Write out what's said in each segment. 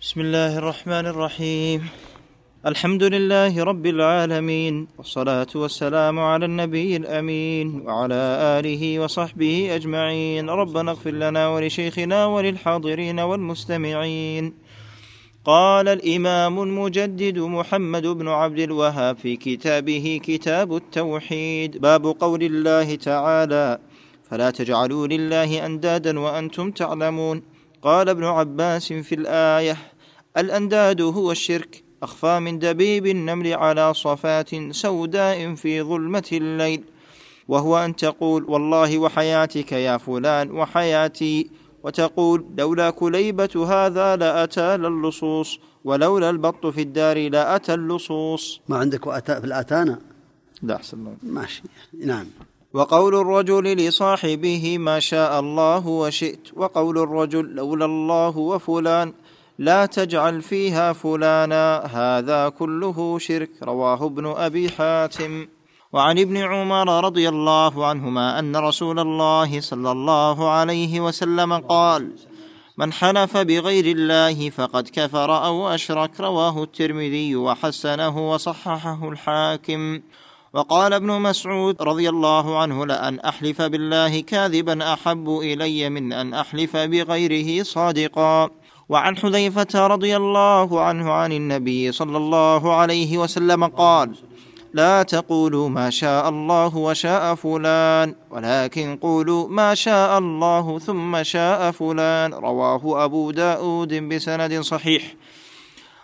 بسم الله الرحمن الرحيم الحمد لله رب العالمين والصلاه والسلام على النبي الامين وعلى اله وصحبه اجمعين ربنا اغفر لنا ولشيخنا وللحاضرين والمستمعين قال الامام المجدد محمد بن عبد الوهاب في كتابه كتاب التوحيد باب قول الله تعالى فلا تجعلوا لله اندادا وأنتم تعلمون قال ابن عباس في الآية الأنداد هو الشرك أخفى من دبيب النمل على صفات سوداء في ظلمة الليل. وهو أن تقول والله وحياتك يا فلان وحياتي وتقول لولا كليبة هذا لاتى اللصوص ولولا البط في الدار لاتى اللصوص. ما عندك وأتا في الآتانا؟ لا الله. ماشي. نعم. وقول الرجل لصاحبه ما شاء الله وشئت وقول الرجل لولا الله وفلان لا تجعل فيها فلانا هذا كله شرك رواه ابن أبي حاتم. وعن ابن عمر رضي الله عنهما أن رسول الله صلى الله عليه وسلم قال من حلف بغير الله فقد كفر أو أشرك رواه الترمذي وحسنه وصححه الحاكم وقال ابن مسعود رضي الله عنه لأن أحلف بالله كاذبا أحب إلي من أن أحلف بغيره صادقا. وعن حذيفة رضي الله عنه عن النبي صلى الله عليه وسلم قال لا تقولوا ما شاء الله وشاء فلان ولكن قولوا ما شاء الله ثم شاء فلان. رواه أبو داود بسند صحيح.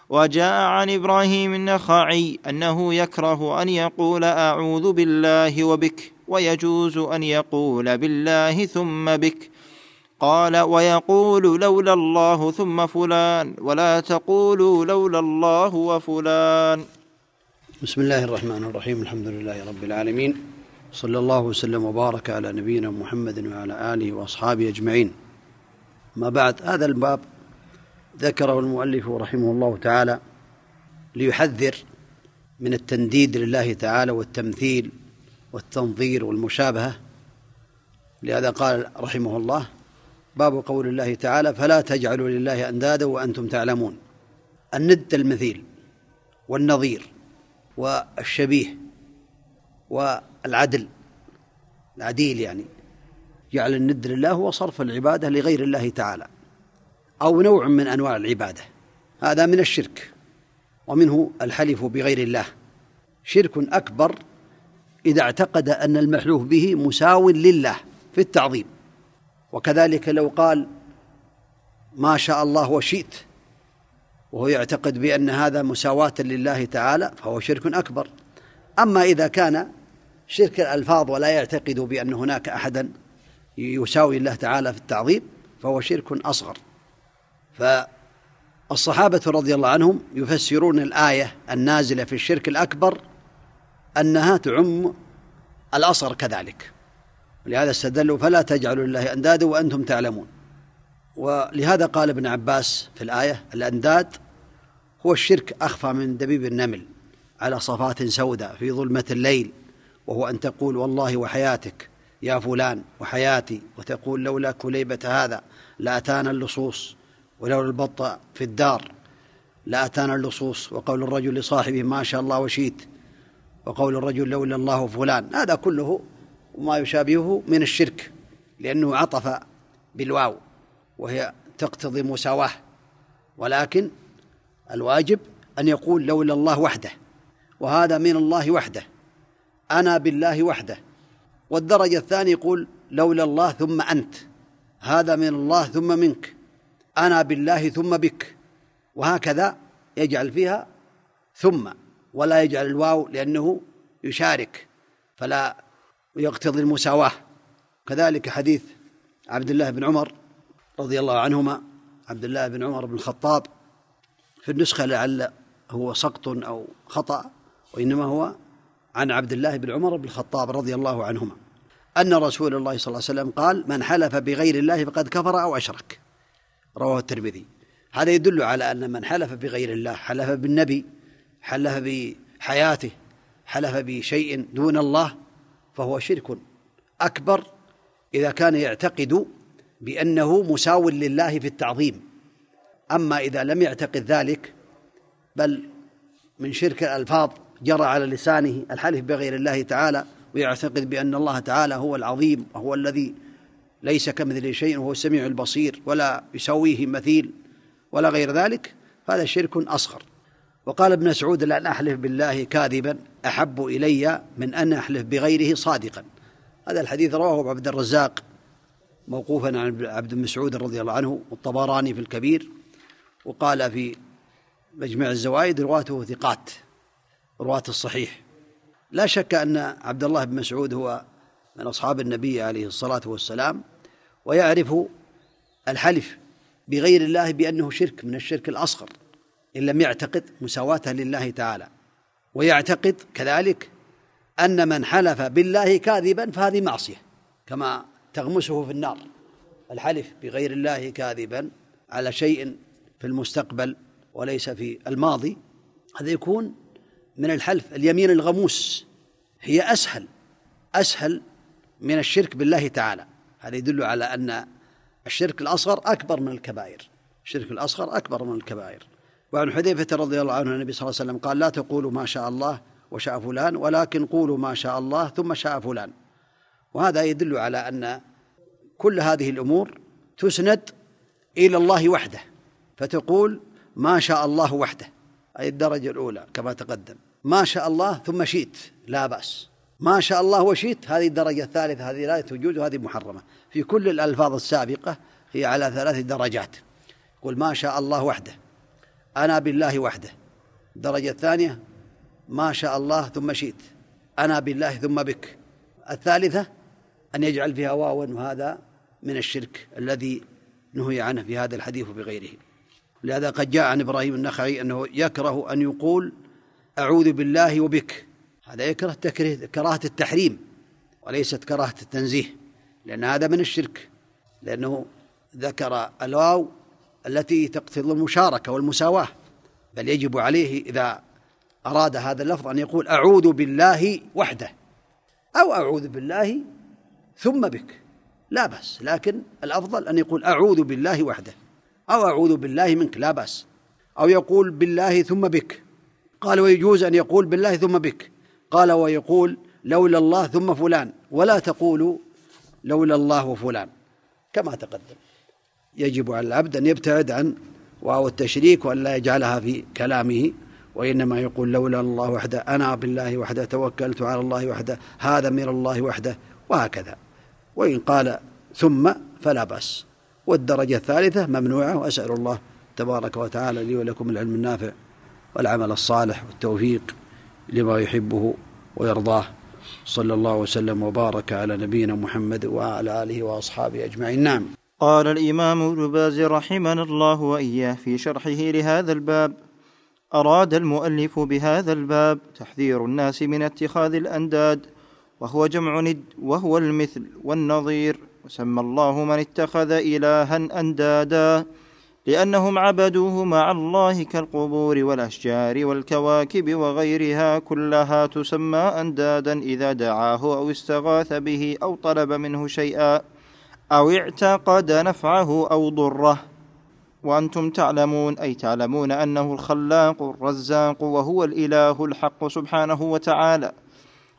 وجاء عن إبراهيم النخعي أنه يكره أن يقول أعوذ بالله وبك ويجوز أن يقول بالله ثم بك. قال ويقول لولا الله ثم فلان ولا تقولوا لولا الله وفلان. بسم الله الرحمن الرحيم الحمد لله رب العالمين صلى الله وسلم وبارك على نبينا محمد وعلى آله وأصحابه أجمعين. ما بعد هذا الباب ذكره المؤلف رحمه الله تعالى ليحذر من التنديد لله تعالى والتمثيل والتنظير والمشابهة. لهذا قال رحمه الله باب قول الله تعالى فلا تجعلوا لله أندادا وأنتم تعلمون. الند المثيل والنظير والشبيه والعدل العديل يعني جعل الند لله هو صرف العبادة لغير الله تعالى. أو نوع من أنواع العبادة. هذا من الشرك ومنه الحلف بغير الله. شرك أكبر إذا اعتقد أن المحلوف به مساو لله في التعظيم. وكذلك لو قال ما شاء الله وشئت وهو يعتقد بأن هذا مساواة لله تعالى فهو شرك أكبر. أما إذا كان شرك الألفاظ ولا يعتقد بأن هناك أحدا يساوي الله تعالى في التعظيم فهو شرك أصغر. فالصحابة رضي الله عنهم يفسرون الآية النازلة في الشرك الأكبر أنها تعم الأصغر كذلك. ولهذا استدلوا فلا تجعلوا لله أندادا وأنتم تعلمون. ولهذا قال ابن عباس في الآية الأنداد هو الشرك أخفى من دبيب النمل على صفات سوداء في ظلمة الليل وهو أن تقول والله وحياتك يا فلان وحياتي وتقول لولا كليبة هذا لأتانا اللصوص. ولولا البط في الدار لأتانا اللصوص وقول الرجل لصاحبه ما شاء الله وشيت وقول الرجل لولا الله فلان. هذا كله وما يشابهه من الشرك لأنه عطف بالواو وهي تقتضي مساواة ولكن الواجب أن يقول لولا الله وحده وهذا من الله وحده أنا بالله وحده. والدرجة الثانية يقول لولا الله ثم أنت هذا من الله ثم منك. أنا بالله ثم بك. وهكذا يجعل فيها ثم ولا يجعل الواو لأنه يشارك فلا يقتضي المساواة. كذلك حديث عبد الله بن عمر رضي الله عنهما عبد الله بن عمر بن الخطاب في النسخة لعل هو سقط أو خطأ وإنما هو عن عبد الله بن عمر بن الخطاب رضي الله عنهما. أن رسول الله صلى الله عليه وسلم قال من حلف بغير الله فقد كفر أو أشرك. رواه الترمذي. هذا يدل على أن من حلف بغير الله حلف بالنبي حلف بحياته حلف بشيء دون الله فهو شرك أكبر إذا كان يعتقد بأنه مساو لله في التعظيم. أما إذا لم يعتقد ذلك بل من شرك الألفاظ جرى على لسانه الحلف بغير الله تعالى ويعتقد بأن الله تعالى هو العظيم وهو الذي ليس كمثله شيء وهو السميع البصير ولا يسويه مثيل ولا غير ذلك فهذا شرك أصغر. وقال ابن مسعود لأن أحلف بالله كاذبا أحب إلي من أن أحلف بغيره صادقا. هذا الحديث رواه عبد الرزاق موقوفا عن عبد مسعود رضي الله عنه والطبراني في الكبير وقال في مجمع الزوائد رواته ثقات رواة الصحيح. لا شك أن عبد الله بن مسعود هو من أصحاب النبي عليه الصلاة والسلام ويعرف الحلف بغير الله بأنه شرك من الشرك الأصغر إن لم يعتقد مساواته لله تعالى. ويعتقد كذلك أن من حلف بالله كاذبا فهذه معصية كما تغمسه في النار. الحلف بغير الله كاذبا على شيء في المستقبل وليس في الماضي هذا يكون من الحلف. اليمين الغموس هي أسهل أسهل من الشرك بالله تعالى. هذا يدل على أن الشرك الأصغر أكبر من الكبائر. الشرك الأصغر أكبر من الكبائر. وعن حذيفة رضي الله عنه النبي صلى الله عليه وسلم قال لا تقولوا ما شاء الله وشاء فلان ولكن قولوا ما شاء الله ثم شاء فلان. وهذا يدل على أن كل هذه الأمور تسند إلى الله وحده فتقول ما شاء الله وحده. أي الدرجة الأولى كما تقدم. ما شاء الله ثم شئت لا بأس. ما شاء الله وشئت هذه الدرجة الثالثة هذه لا تجوز وهذه محرمة. في كل الألفاظ السابقة هي على ثلاث درجات. قل ما شاء الله وحده أنا بالله وحده. الدرجة الثانية ما شاء الله ثم شئت أنا بالله ثم بك. الثالثة أن يجعل فيها واوا وهذا من الشرك الذي نهي عنه في هذا الحديث وبغيره لهذا قد جاء عن إبراهيم النخعي أنه يكره أن يقول أعوذ بالله وبك. هذا يكره تكره كراهة التحريم وليست كراهة التنزيه لأن هذا من الشرك لأنه ذكر الواو التي تقتضي المشاركة والمساواة بل يجب عليه إذا أراد هذا اللفظ أن يقول أعوذ بالله وحده أو أعوذ بالله ثم بك لا بأس لكن الأفضل أن يقول أعوذ بالله وحده أو أعوذ بالله منك لا بأس أو يقول بالله ثم بك قال ويجوز أن يقول بالله ثم بك قال ويقول لولا الله ثم فلان ولا تقولوا لولا الله وفلان. كما تقدم. يجب على العبد أن يبتعد عن واو التشريك وأن لا يجعلها في كلامه وإنما يقول لولا الله وحده أنا بالله وحده توكلت على الله وحده هذا من الله وحده وهكذا. وإن قال ثم فلا بأس. والدرجة الثالثة ممنوعة وأسأل الله تبارك وتعالى لي ولكم العلم النافع والعمل الصالح والتوفيق لما يحبه ويرضاه. صلى الله وسلم وبارك على نبينا محمد وعلى آله وأصحابه أجمعين. نعم. قال الإمام ابن باز رحمنا الله وإياه في شرحه لهذا الباب أراد المؤلف بهذا الباب تحذير الناس من اتخاذ الأنداد وهو جمع ند وهو المثل والنظير وسمى الله من اتخذ إلها أندادا. لأنهم عبدوه مع الله كالقبور والأشجار والكواكب وغيرها كلها تسمى أندادا إذا دعاه أو استغاث به أو طلب منه شيئا أو اعتقد نفعه أو ضره. وأنتم تعلمون أي تعلمون أنه الخلاق الرزاق وهو الإله الحق سبحانه وتعالى.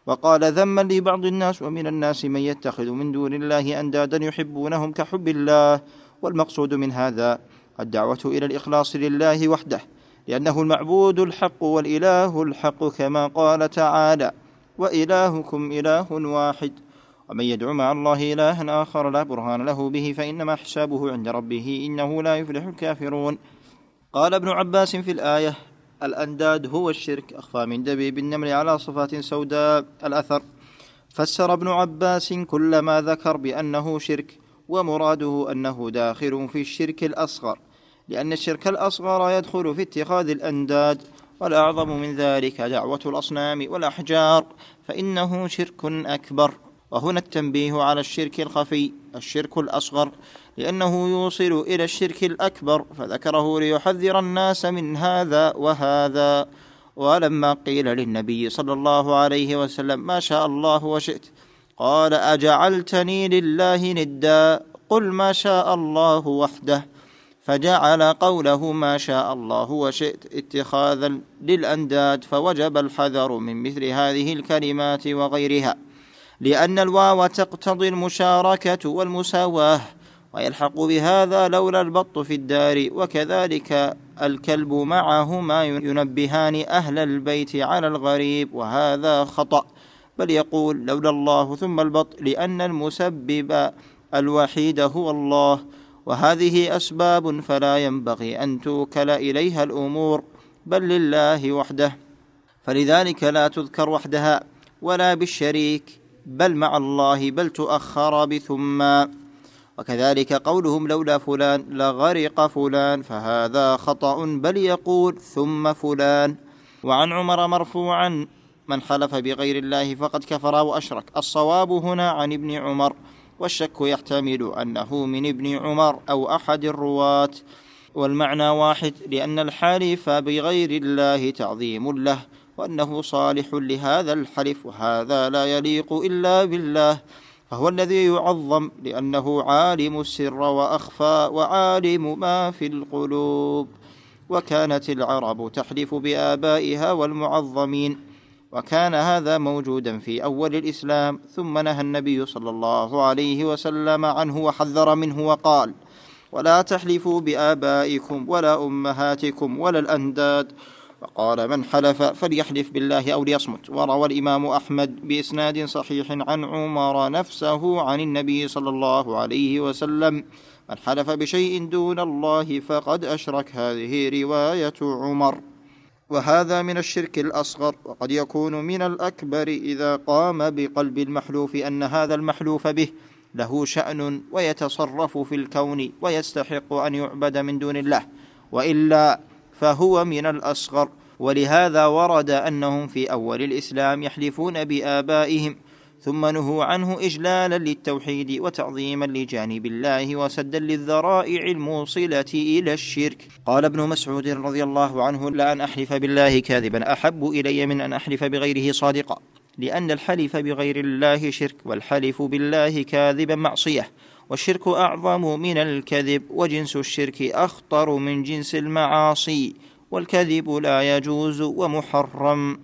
وقال ذما لبعض الناس ومن الناس من يتخذ من دون الله أندادا يحبونهم كحب الله. والمقصود من هذا الدعوة إلى الإخلاص لله وحده لأنه المعبود الحق والإله الحق كما قال تعالى وإلهكم إله واحد ومن يدعو مع الله إلها آخر لا برهان له به فإنما حسابه عند ربه إنه لا يفلح الكافرون. قال ابن عباس في الآية الأنداد هو الشرك أخفى من دبيب النمل على صفات سوداء الأثر فسر ابن عباس كل ما ذكر بأنه شرك ومراده أنه داخل في الشرك الأصغر. لأن الشرك الأصغر يدخل في اتخاذ الأنداد والأعظم من ذلك دعوة الأصنام والأحجار فإنه شرك أكبر. وهنا التنبيه على الشرك الخفي الشرك الأصغر لأنه يوصل إلى الشرك الأكبر فذكره ليحذر الناس من هذا وهذا. ولما قيل للنبي صلى الله عليه وسلم ما شاء الله وشئت قال أجعلتني لله ندا قل ما شاء الله وحده. فجعل قوله ما شاء الله وشئت اتخاذا للأنداد فوجب الحذر من مثل هذه الكلمات وغيرها لأن الواو تقتضي المشاركة والمساواة ويلحق بهذا لولا البط في الدار وكذلك الكلب معهما ينبهان أهل البيت على الغريب وهذا خطأ بل يقول لولا الله ثم البط لأن المسبب الوحيد هو الله وهذه أسباب فلا ينبغي أن توكل إليها الأمور بل لله وحده. فلذلك لا تذكر وحدها ولا بالشريك بل مع الله بل تؤخر بثم. وكذلك قولهم لولا فلان لغرق فلان فهذا خطأ بل يقول ثم فلان. وعن عمر مرفوعا من حلف بغير الله فقد كفر وأشرك. الصواب هنا عن ابن عمر. والشك يحتمل أنه من ابن عمر أو أحد الرواة. والمعنى واحد لأن الحالف بغير الله تعظيم له وأنه صالح لهذا الحلف وهذا لا يليق إلا بالله. فهو الذي يعظم لأنه عالم السر وأخفى وعالم ما في القلوب. وكانت العرب تحلف بآبائها والمعظمين. وكان هذا موجودا في أول الإسلام ثم نهى النبي صلى الله عليه وسلم عنه وحذر منه وقال ولا تحلفوا بآبائكم ولا أمهاتكم ولا الأنداد. وقال من حلف فليحلف بالله أو ليصمت. وروى الإمام أحمد بإسناد صحيح عن عمر نفسه عن النبي صلى الله عليه وسلم من حلف بشيء دون الله فقد أشرك. هذه رواية عمر. وهذا من الشرك الأصغر وقد يكون من الأكبر إذا قام بقلب المحلوف أن هذا المحلوف به له شأن ويتصرف في الكون ويستحق أن يعبد من دون الله وإلا فهو من الأصغر. ولهذا ورد أنهم في أول الإسلام يحلفون بآبائهم ثم نهوا عنه إجلالا للتوحيد وتعظيما لجانب الله وسدا للذرائع الموصلة إلى الشرك. قال ابن مسعود رضي الله عنه لأن أحلف بالله كاذبا أحب إلي من أن أحلف بغيره صادقا لأن الحلف بغير الله شرك والحلف بالله كاذبا معصية والشرك أعظم من الكذب وجنس الشرك أخطر من جنس المعاصي والكذب لا يجوز ومحرم.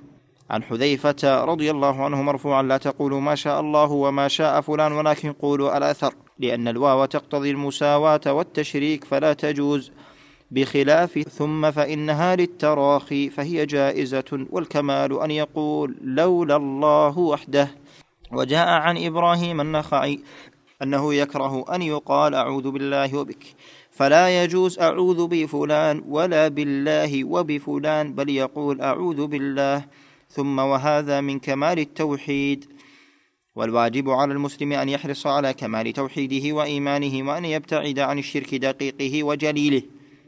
عن حذيفة رضي الله عنه مرفوعا لا تقولوا ما شاء الله وما شاء فلان ولكن قولوا الأثر لأن الواو تقتضي المساواة والتشريك فلا تجوز بخلاف ثم فإنها للتراخي فهي جائزة والكمال أن يقول لولا الله وحده. وجاء عن إبراهيم النخعي أنه يكره أن يقال أعوذ بالله وبك فلا يجوز أعوذ بفلان ولا بالله وبفلان بل يقول أعوذ بالله ثم وهذا من كمال التوحيد. والواجب على المسلم أن يحرص على كمال توحيده وإيمانه وأن يبتعد عن الشرك دقيقه وجليله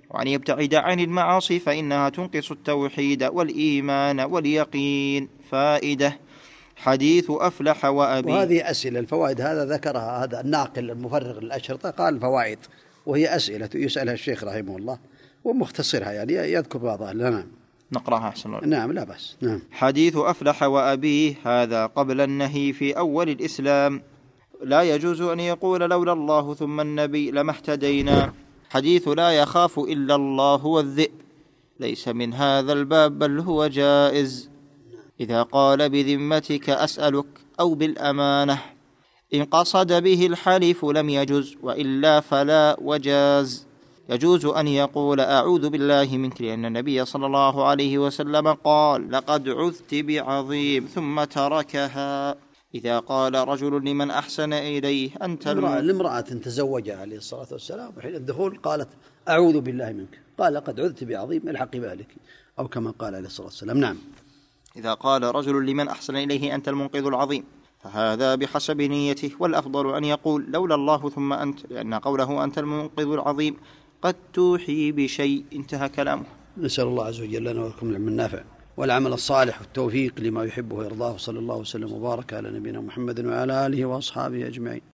وأن يبتعد عن المعاصي فإنها تنقص التوحيد والإيمان واليقين. فائدة حديث أفلح وأبي. وهذه أسئلة الفوائد هذا ذكرها هذا الناقل المفرغ للأشرطة قال فوائد وهي أسئلة يسألها الشيخ رحمه الله ومختصرها يعني يذكر بعضها. نعم. نقرأها أحسن الله نعم لا بأس. نعم. حديث أفلح وأبيه هذا قبل النهي في أول الإسلام. لا يجوز أن يقول لولا الله ثم النبي لما اهتدينا. حديث لا يخاف إلا الله والذئب. ليس من هذا الباب بل هو جائز. إذا قال بذمتك أسألك أو بالأمانة. إن قصد به الحلف لم يجز وإلا فلا وجاز. يجوز أن يقول أعوذ بالله منك لأن النبي صلى الله عليه وسلم قال لقد عذت بعظيم ثم تركها. إذا قال رجل لمن أحسن إليه أنت لامراه تزوجها عليه الصلاة والسلام وحين الدخول قالت أعوذ بالله منك. قال لقد عذت بعظيم الحق بالك أو كما قال عليه الصلاة والسلام. نعم. إذا قال رجل لمن أحسن إليه أنت المنقذ العظيم فهذا بحسب نيته والأفضل أن يقول لولا الله ثم أنت لأن قوله أنت المنقذ العظيم قد توحي بشيء. انتهى كلامه. نسأل الله عز وجل لنا ولكم العلم النافع والعمل الصالح والتوفيق لما يحبه ويرضاه. صلى الله وسلم وبارك على نبينا محمد وعلى آله وأصحابه أجمعين.